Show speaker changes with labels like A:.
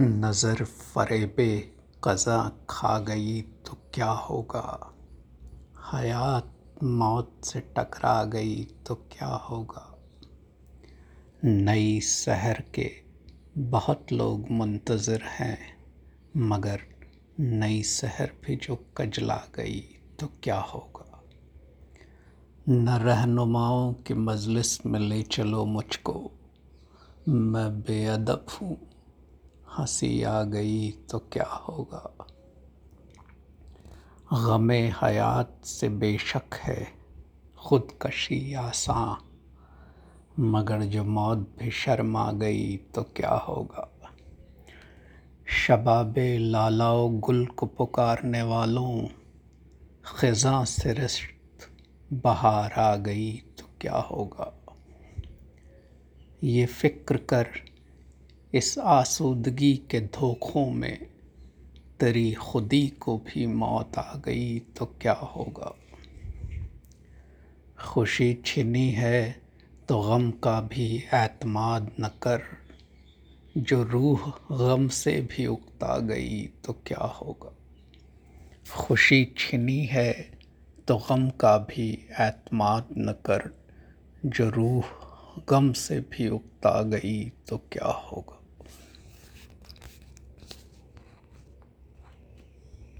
A: नज़र फ़रेबे क़ज़ा खा गई तो क्या होगा? हयात मौत से टकरा गई तो क्या होगा? नई शहर के बहुत लोग मुंतज़र हैं, मगर नई शहर भी जो कजला गई तो क्या होगा? न रहनुमाओं की मजलिस में ले चलो मुझको। मैं बेअदब हूँ। हँसी आ गई तो क्या होगा? गमे हयात से बेशक है ख़ुदकशी आसान, मगर जो मौत भी शर्मा गई तो क्या होगा? शबाब लालाओ गुल को पुकारने वालों, ख़ज़ा से रिश्त बहार आ गई तो क्या होगा? ये फ़िक्र कर इस आसूदगी के धोखों में तेरी खुदी को भी मौत आ गई तो क्या होगा? खुशी छिनी है तो गम का भी एतमाद न कर। जो रूह गम से भी उकता गई तो क्या होगा? खुशी छिनी है तो गम का भी एतमाद न कर। जो रूह गम से भी उकता गई तो क्या होगा?